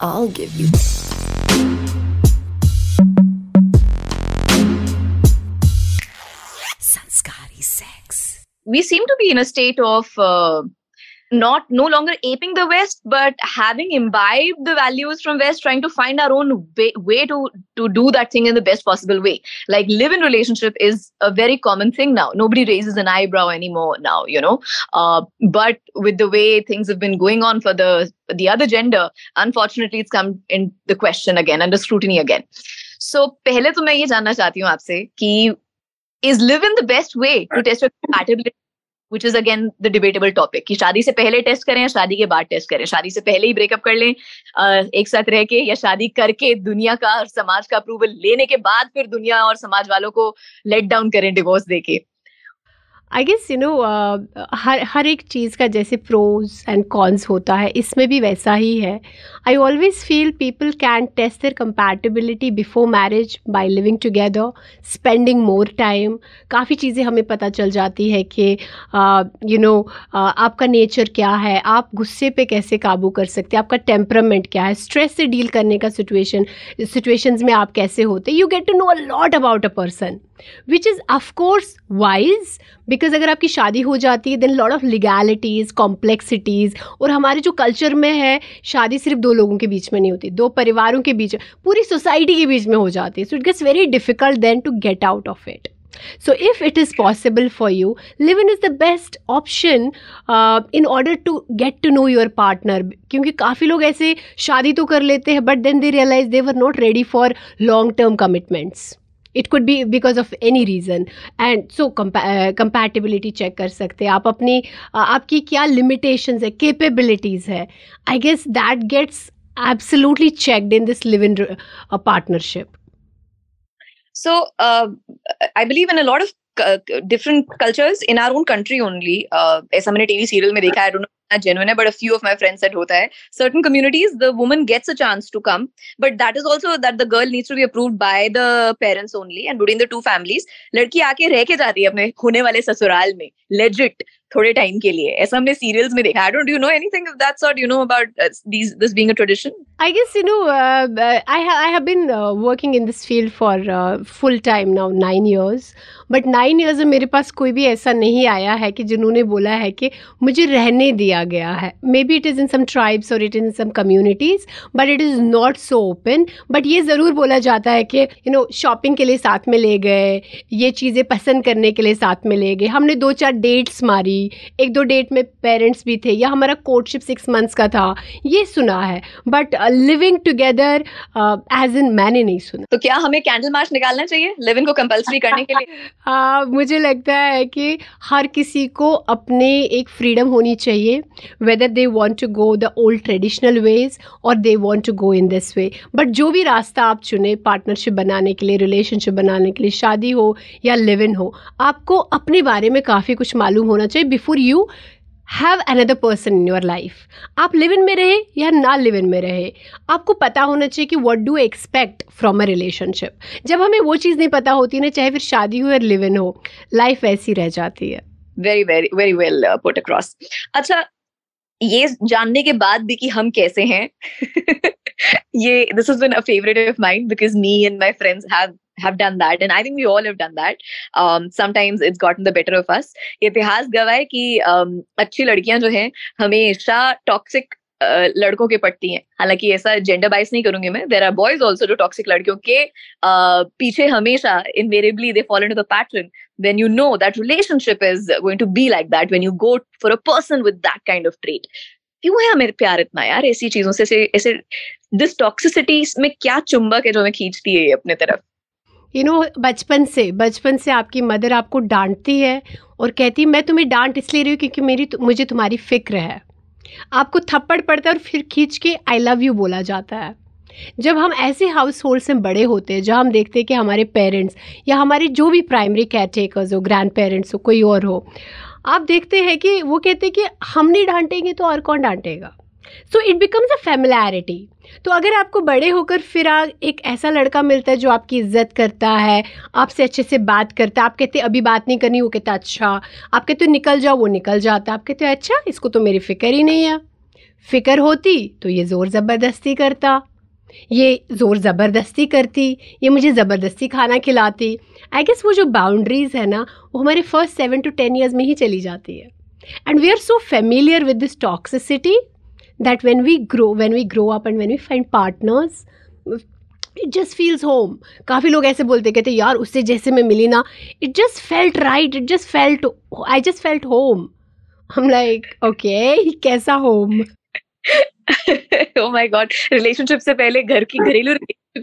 I'll give you. Sanskari sex. We seem to be in a state of uh, not no longer aping the west but having imbibed the values from west trying to find our own way, way to to do that thing in the best possible way. Like live in relationship is a very common thing now. Nobody raises an eyebrow anymore now you know? Uh, but with the way things have been going on for the the other gender unfortunately it's come in the question again under scrutiny again. So pehle to main ye janna chahti hu aapse ki is live in the best way to test your compatibility which is again the debatable topic कि शादी से पहले test करें या शादी के बाद test करें? शादी से पहले ही ब्रेकअप कर लें एक साथ रह के या शादी करके दुनिया का और समाज का अप्रूवल लेने के बाद फिर दुनिया और समाज वालों को लेट डाउन करें डिवोर्स देके। आई गेस यू नो हर हर एक चीज़ का जैसे प्रोज एंड कॉन्स होता है, इसमें भी वैसा ही है। I always feel people can test their compatibility before marriage by living together spending more time काफ़ी चीज़ें हमें पता चल जाती है कि यू नो आपका नेचर क्या है, आप गुस्से पे कैसे काबू कर सकते हैं, आपका टेम्परामेंट क्या है स्ट्रेस से डील करने का सिचुएशन सिचुएशंस में आप कैसे होते you get to know a lot about a person which is of course wise because अगर आपकी शादी हो जाती है then lot of legalities complexities और हमारे जो कल्चर में है शादी सिर्फ़ दो लोगों के बीच में नहीं होती दो परिवारों के बीच पूरी सोसाइटी के बीच में हो जाती है। So it gets very difficult then to get out of it so if it is possible for you live-in is the best option uh, in order to get to know your partner. क्योंकि काफ़ी लोग ऐसे शादी तो कर लेते हैं but then they realize they were not ready for long term commitments it could be because of any reason and so compatibility check कर सकते हैं। आप अपनी uh, आपकी क्या लिमिटेशन है केपेबिलिटीज है? I guess that gets absolutely checked in this live in partnership so I believe in a of different cultures in our own country only ऐसा मैंने टीवी सीरियल में देखा है genuine, but a few of my friends said hota hai. Certain communities, the woman gets a chance to come, but that is also that the girl needs to be approved by the parents only and between the two families. लड़की आके रह के जा रही है अपने होने वाले ससुराल में legit थोड़े टाइम के लिए ऐसा हमने सीरियल्स में देखा I don't you know anything of that sort you know about these this being a tradition i guess you know uh, i ha- i have been uh, working in this field for uh, full time now 9 years but nine years में मेरे पास कोई भी ऐसा नहीं आया है कि जिन्होंने बोला है कि मुझे रहने दिया गया है। Maybe it is in some tribes और it in some communities but it is not so open but ये ज़रूर बोला जाता है कि यू नो शॉपिंग के लिए साथ में ले गए ये चीज़ें पसंद करने के लिए साथ में ले गए। हमने दो चार डेट्स मारी। एक दो डेट में पेरेंट्स भी थे या हमारा कोर्टशिप सिक्स मंथ्स का था ये सुना है। But living together as in मैंने नहीं सुना। तो क्या हमें कैंडल मार्च निकालना चाहिए? लिविंग को कंपल्सरी करने के लिए? uh, मुझे लगता है कि हर किसी को अपने एक फ्रीडम होनी चाहिए। Whether they want to go the old traditional ways और they want to go in this way but जो भी रास्ता आप चुने पार्टनरशिप बनाने के लिए रिलेशनशिप बनाने के लिए, शादी हो या लिव इन हो, आपको अपने बारे में काफ़ी कुछ मालूम होना चाहिए before you have another person in your life आप लिव इन में रहे या ना लिव इन में रहे, आपको पता होना चाहिए कि what do expect from a relationship जब हमें वो चीज़ नहीं पता होती ना, चाहे फिर शादी हो या लिव इन हो लाइफ ऐसी रह जाती है। Very very very well put across अच्छा ये जानने के बाद भी कि हम कैसे हैं ये this is been a favourite of mind because me and my friends have have done that and i think we all have done that um, sometimes it's gotten the better of us इतिहास गवाह है कि um, अच्छी लड़कियाँ जो हैं हमेशा toxic Uh, लड़कों के पटती हैं। हालाँकि ऐसा जेंडर बाइस नहीं करूँगी मैं। देर आर बॉयज़ ऑल्सो जो टॉक्सिक लड़कियों के पीछे हमेशा invariably they follow the pattern when you know that relationship is going to be like that, when you go for a person with that kind of trait, क्यों है हमें प्यार इतना यार ऐसी चीज़ों से, ऐसे दिस टॉक्सिसिटी में क्या चुंबक है जो हमें खींचती है अपने तरफ़? यू नो बचपन से बचपन से आपकी मदर आपको डांटती है और कहती है, मैं तुम्हें डांट इसलिए रही हूँ क्योंकि मेरी मुझे तुम्हारी फ़िक्र है। आपको थप्पड़ पड़ता है और फिर खींच के आई लव यू बोला जाता है। जब हम ऐसे हाउस होल्ड से बड़े होते हैं, जहाँ हम देखते हैं कि हमारे पेरेंट्स या हमारे जो भी प्राइमरी केयर टेकर्स हो ग्रैंड पेरेंट्स हो, कोई और हो, आप देखते हैं कि वो कहते हैं कि हम नहीं डांटेंगे तो और कौन डांटेगा? So it becomes a familiarity तो अगर आपको बड़े होकर फिर एक ऐसा लड़का मिलता है जो आपकी इज़्ज़त करता है, आपसे अच्छे से बात करता है, आप कहते अभी बात नहीं करनी, वो कहता अच्छा। आप कहते निकल जाओ, वो निकल जाता आप कहते अच्छा इसको तो मेरी फ़िक्र ही नहीं है। फ़िक्र होती तो ये ज़ोर ज़बरदस्ती करता। ये ज़ोर ज़बरदस्ती करती, ये मुझे ज़बरदस्ती खाना खिलाती। आई गेस वो जो बाउंड्रीज़ है ना, वो हमारे first seven to ten years में ही चली जाती है। And we are so familiar with this toxicity that when we grow, when we grow up and when we find partners it just feels home काफ़ी लोग ऐसे बोलते, कहते, यार, उससे जैसे मैं मिली ना it just felt right it just felt I just felt home हम लाइक ओके कैसा होम my god रिलेशनशिप से पहले घर की घरेलू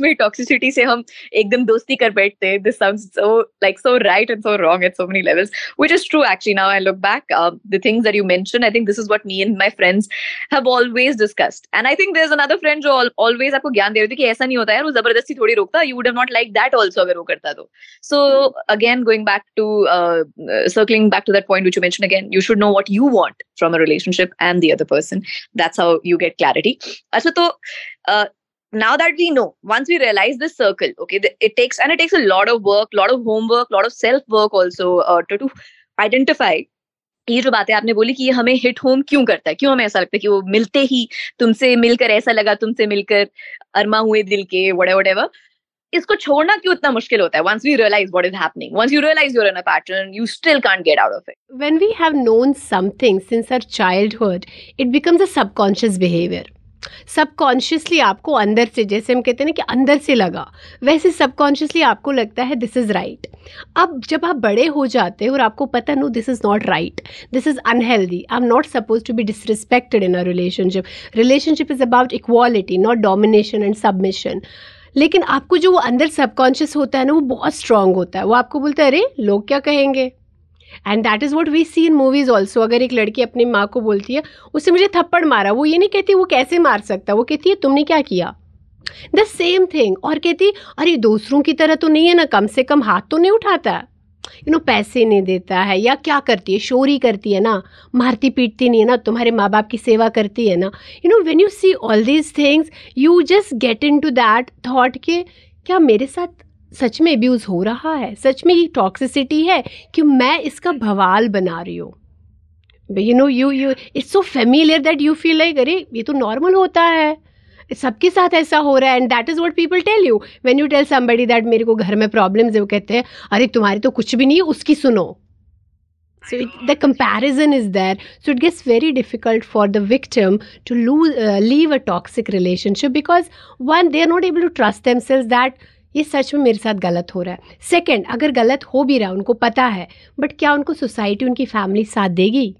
में टॉक्सिसिटी से हम एकदम दोस्ती कर बैठते हैं। This sounds so like so right and so wrong at so many levels which is true actually now I look back the things that you mention I think this is what me and my friends have always discussed and I think there is another friend जो always आपको ज्ञान दे रही थी कि ऐसा नहीं होता यार वो ज़बरदस्ती थोड़ी रोकता you would have not like that also अगर वो करता तो। So again going back to circling back to that point which you mentioned again you should know what you want from a relationship and the other person. That's how you get clarity. अच्छा तो uh, now that we know once we realize this circle okay it takes and it takes a lot of work lot of homework lot of self work also uh, to, to identify ये जो बातें आपने बोली कि ये हमें hit home क्यों करता है क्यों हमें ऐसा लगता है कि वो मिलते ही तुमसे मिलकर ऐसा लगा तुमसे मिलकर अरमा हुए दिल के वट इसको छोड़ना क्यों इतना मुश्किल होता है once we realize what is happening once you realize you're in a pattern you still can't get out of it when we have known something since our childhood it becomes a subconscious behavior subconsciously आपको अंदर से, जैसे हम कहते हैं ना कि अंदर से लगा, वैसे सबकॉन्शियसली आपको लगता है दिस इज़ राइट अब जब आप बड़े हो जाते हैं और आपको पता no this is not right this is unhealthy I am not suppose to be disrespected in a relationship relationship is about equality not domination and submission लेकिन आपको जो वो अंदर सबकॉन्शियस होता है ना, वो बहुत स्ट्रांग होता है। वो आपको बोलता है, अरे, लोग क्या कहेंगे? And that is what we see in movies also अगर एक लड़की अपनी माँ को बोलती है, उससे मुझे थप्पड़ मारा। वो ये नहीं कहती, वो कैसे मार सकता? वो कहती है, तुमने क्या किया? द सेम थिंग और कहती, अरे, दूसरों की तरह तो नहीं है ना, कम से कम हाथ तो नहीं उठाता यू नो पैसे नहीं देता है या क्या करती है? शोरी करती है ना? मारती पीटती नहीं है ना? तुम्हारे माँ बाप की सेवा करती है ना? You know when you see all these things you just get into that thought के क्या मेरे साथ सच में अब्यूज़ हो रहा है सच में ये टॉक्सिसिटी है कि मैं इसका भवाल बना रही हूँ। You know you you it's so familiar that you feel like अरे ये तो नॉर्मल होता है। सबके साथ ऐसा हो रहा है and that is what people tell you when you tell somebody that मेरे को घर में प्रॉब्लम्स है वो कहते हैं अरे तुम्हारी तो कुछ भी नहीं है उसकी सुनो. It, the comparison is there. So it gets very difficult for the victim to lose, uh, leave a toxic relationship because one they are not able to trust themselves that ये सच में मेरे साथ गलत हो रहा है सेकंड अगर गलत हो भी रहा है उनको पता है बट क्या उनको सोसाइटी उनकी फैमिली साथ देगी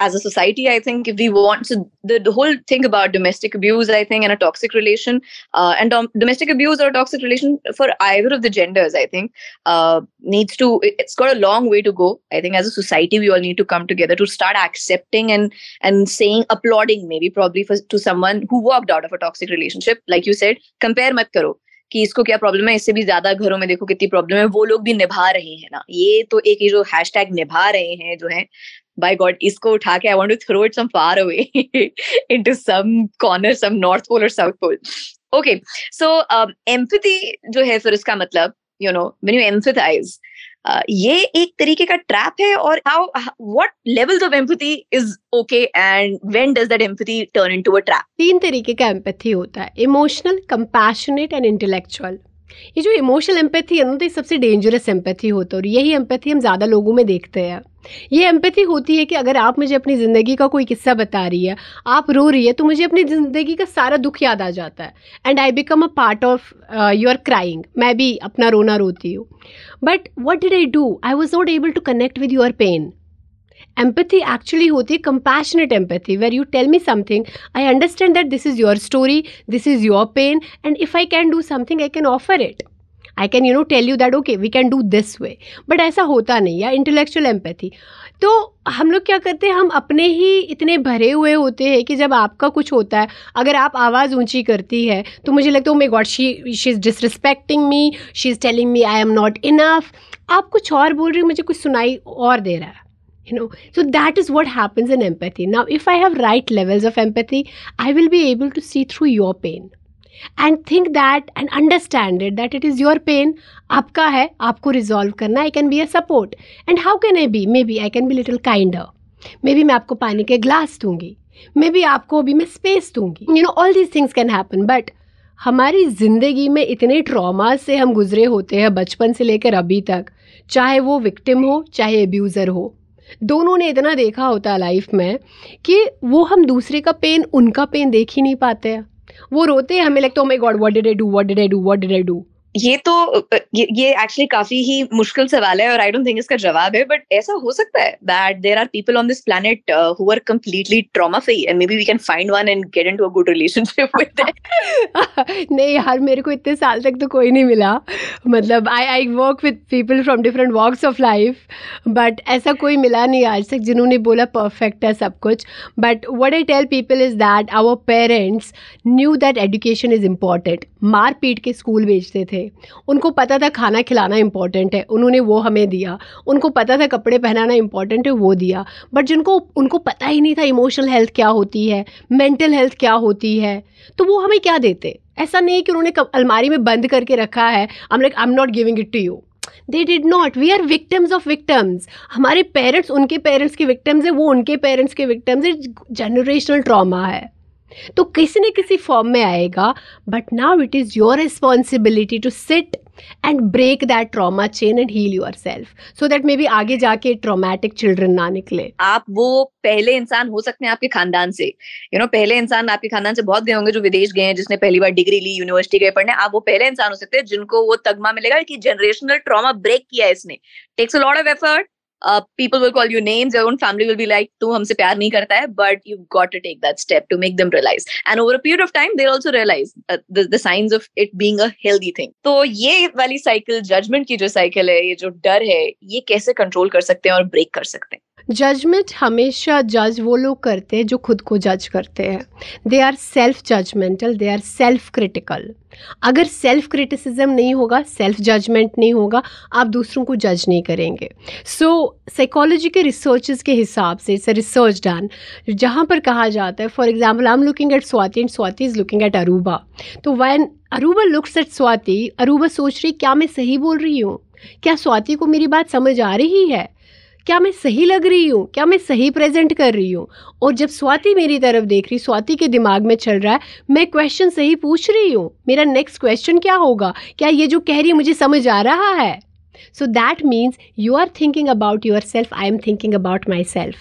as a society i think if we want so the, the whole thing about domestic abuse i think and a toxic relation uh, and dom- domestic abuse or toxic relation for either of the genders i think uh, needs to it's got a long way to go i think as a society we all need to come together to start accepting and and saying applauding maybe probably for to someone who walked out of a toxic relationship like you said compare mat karo कि इसको क्या problem है? इससे भी ज़्यादा घरों में देखो कितनी प्रॉब्लम है। वो लोग भी निभा रहे हैं ना। ये तो एक ये जो हैश निभा रहे हैं जो है बाई गॉड इसको उठा के I want to throw it some far away into some corner some north pole और south pole okay so empathy जो है फिर इसका मतलब you know when you empathize ये एक तरीके का ट्रैप है और how what levels of empathy is okay and when does that empathy turn into a trap तीन तरीके का एम्पथी होता है इमोशनल कंपैशनेट एंड इंटेलेक्चुअल ये जो इमोशनल एम्पैथी है ना तो ये सबसे डेंजरस एम्पैथी होता है और यही एम्पैथी हम ज़्यादा लोगों में देखते हैं। ये एम्पैथी होती है कि अगर आप मुझे अपनी ज़िंदगी का कोई किस्सा बता रही है, आप रो रही है तो मुझे अपनी ज़िंदगी का सारा दुख याद आ जाता है। And I become a part of your crying मैं भी अपना रोना रोती हूँ। But what did I do I was not able to connect with your pain empathy actually hoti compassionate empathy, where you tell me something, i understand that this is your story, this is your pain, and if i can do something, i can offer it. I can you know tell you that okay we can do this way but ऐसा होता नहीं, या intellectual empathy तो हम लोग क्या करते हैं, हम अपने ही इतने भरे हुए होते हैं कि जब आपका कुछ होता है, अगर आप आवाज़ ऊँची करती है तो मुझे लगता है my god she she is disrespecting me she is telling me I am not enough आप कुछ और बोल रही हो, मुझे कुछ सुनाई और दे रहा है। You know. So that is what happens in empathy. Now, if i have right levels of empathy, i will be able to see through your pain and think that and understand it that it is your pain आपका है, आपको resolve करना I can be a support and how can I be maybe I can be little kinder maybe मैं आपको पानी के glass दूँगी. May be आपको अभी मैं स्पेस दूँगी. You know all these things can happen but हमारी ज़िंदगी में इतने ट्रॉमा से हम गुजरे होते हैं बचपन से लेकर अभी तक, चाहे वो विक्टिम हो, चाहे एब्यूज़र हो. दोनों ने इतना देखा होता है लाइफ में कि वो हम दूसरे का पेन उनका पेन देख ही नहीं पाते। हैं वो रोते हैं हमें, लगता है my god what did I do what did I do what did I do ये तो ये एक्चुअली काफ़ी ही मुश्किल सवाल है और आई डोंट थिंक इसका जवाब है बट ऐसा हो सकता है that there are people on this planet who are completely trauma free and maybe we can find one and get into a good relationship with नहीं यार, मेरे को इतने साल तक तो कोई नहीं मिला। मतलब I I work with people from different walks of life but ऐसा कोई मिला नहीं आज तक जिन्होंने बोला परफेक्ट है सब कुछ। But what I tell people is that our parents knew that education is important मार पीट के स्कूल भेजते थे। उनको पता था खाना खिलाना इंपॉर्टेंट है, उन्होंने वो हमें दिया। उनको पता था कपड़े पहनाना इंपॉर्टेंट है, वो दिया। बट जिनको, उनको पता ही नहीं था इमोशनल हेल्थ क्या होती है मेंटल हेल्थ क्या होती है तो वो हमें क्या देते? ऐसा नहीं कि उन्होंने अलमारी में बंद करके रखा है I like I am not giving it to you they did not we are victims of victims हमारे पेरेंट्स उनके पेरेंट्स के विक्टम्स है, वो उनके पेरेंट्स के विक्टम्स है। जनरेशनल ट्रॉमा है। तो किसी न किसी फॉर्म में आएगा but now it is your responsibility to sit and break that trauma chain and heal yourself so that maybe आगे जाके ट्रोमैटिक चिल्ड्रन ना निकले। आप वो पहले इंसान हो सकते हैं आपके खानदान से। यू you नो know, पहले इंसान आपके खानदान से बहुत गए होंगे जो विदेश गए हैं जिसने पहली बार डिग्री ली यूनिवर्सिटी गए पढ़ने। आप वो पहले इंसान हो सकते हैं जिनको वो तगमा मिलेगा कि जनरेशनल ट्रॉमा ब्रेक किया है इसने। Takes a lot of effort people will call you names own family will be like तू हमसे प्यार नहीं करता है but you got to take that step to make them realize and over a period of time they also realize the science of it being a healthy thing तो ये वाली cycle judgement की जो साइकिल है, ये जो डर है, ये कैसे कंट्रोल कर सकते हैं और ब्रेक कर सकते हैं? जजमेंट हमेशा जज वो लोग करते हैं जो खुद को जज करते हैं। They are self judgmental they are self critical अगर सेल्फ क्रिटिसिज्म नहीं होगा सेल्फ जजमेंट नहीं होगा, आप दूसरों को जज नहीं करेंगे। सो साइकोलॉजी के रिसर्चेस के हिसाब से इट्स रिसर्च डन जहाँ पर कहा जाता है for example I am looking at Swati and Swati is looking at Aruba तो when Aruba looks at Swati Aruba सोच रही, क्या मैं सही बोल रही हूँ? क्या स्वाति को मेरी बात समझ आ रही है? क्या मैं सही लग रही हूँ? क्या मैं सही प्रेजेंट कर रही हूँ? और जब स्वाति मेरी तरफ़ देख रही, स्वाति के दिमाग में चल रहा है, मैं क्वेश्चन सही पूछ रही हूँ? मेरा नेक्स्ट क्वेश्चन क्या होगा? क्या ये जो कह रही है मुझे समझ आ रहा है? So that means you are thinking about yourself I am thinking about myself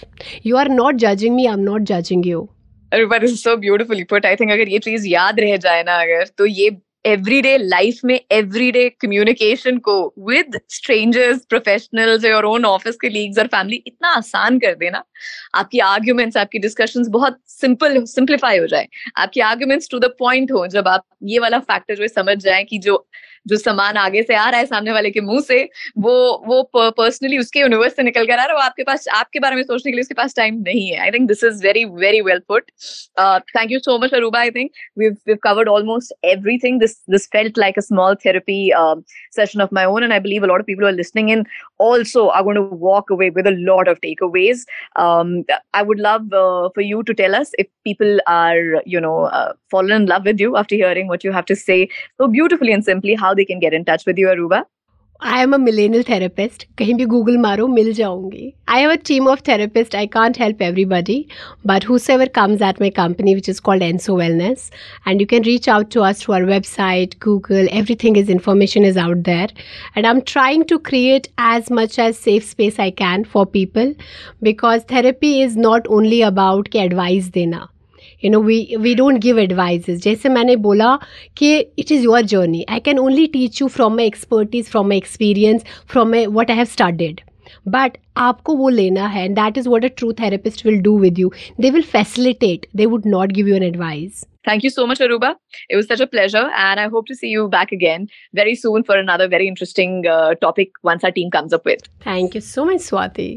you are not judging me I am not judging you is so beautiful अगर ये चीज़ याद रह जाए ना अगर तो ये एवरीडे लाइफ में एवरीडे कम्युनिकेशन को विद स्ट्रेंजर्स प्रोफेशनल्स और ओन ऑफ़िस के लीग्स और फैमिली इतना आसान कर देना, आपकी आर्ग्यूमेंट्स आपकी डिस्कशंस बहुत सिंपल सिंप्लीफाई हो जाए। आपकी आर्ग्यूमेंट्स टू द पॉइंट हो जब आप ये वाला फैक्टर जो समझ जाए कि जो जो सामान आगे से आ रहा है सामने वाले के मुँह से, वो वो पर्सनली उसके यूनिवर्स से निकल कर आ रहा है वो आपके पास, आपके बारे में सोचने के लिए उसके पास टाइम नहीं है। I think this is very very well put thank you so much Aruba I think almost everything this this felt like a small therapy session of my own and I believe a lot people are listening in also I got walk away with a lot of takeaways I would love for you to tell us if people are you know follow in love with you after hearing what you have to say so beautifully and simply how how they can get in touch with you, Aruba? I am a millennial therapist. कहीं भी Google मारो मिल जाऊंगी. I have a team of therapists. I can't help everybody, but whosoever comes at my company, which is called Enso Wellness, and you can reach out to us through our website, Google. Everything is information is out there, and I'm trying to create as much as safe space I can for people because therapy is not only about के advice देना. You know we we don't give advices जैसे मैंने बोला कि it is your journey I can only teach you from my expertise from my experience from my what I have started but आपको वो लेना है and that is what a true therapist will do with you they will facilitate they would not give you an advice Thank you so much, Aruba. It was such a pleasure, and I hope to see you back again very soon for another very interesting uh, topic once our team comes up with. Thank you so much, Swati.